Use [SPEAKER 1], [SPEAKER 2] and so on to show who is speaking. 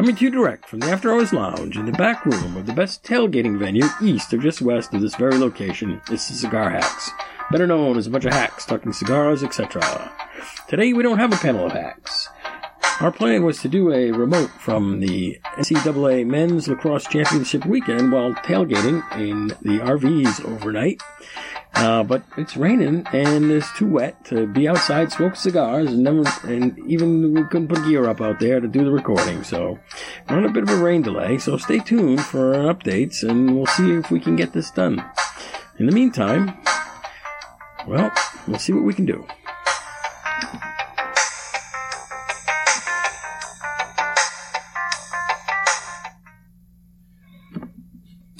[SPEAKER 1] Coming to you direct from the After Hours Lounge in the back room of the best tailgating venue east or just west of this very location is the Cigar Hacks, better known as a bunch of hacks talking cigars, etc. Today we don't have a panel of hacks. Our plan was to do a remote from the NCAA Men's Lacrosse Championship weekend while tailgating in the RVs overnight. Uh, but it's raining and it's too wet to be outside, smoke cigars, and never, and even we couldn't put gear up out there to do the recording. So we're on a bit of a rain delay. So stay tuned for updates, and we'll see if we can get this done. In the meantime, well, we'll see what we can do.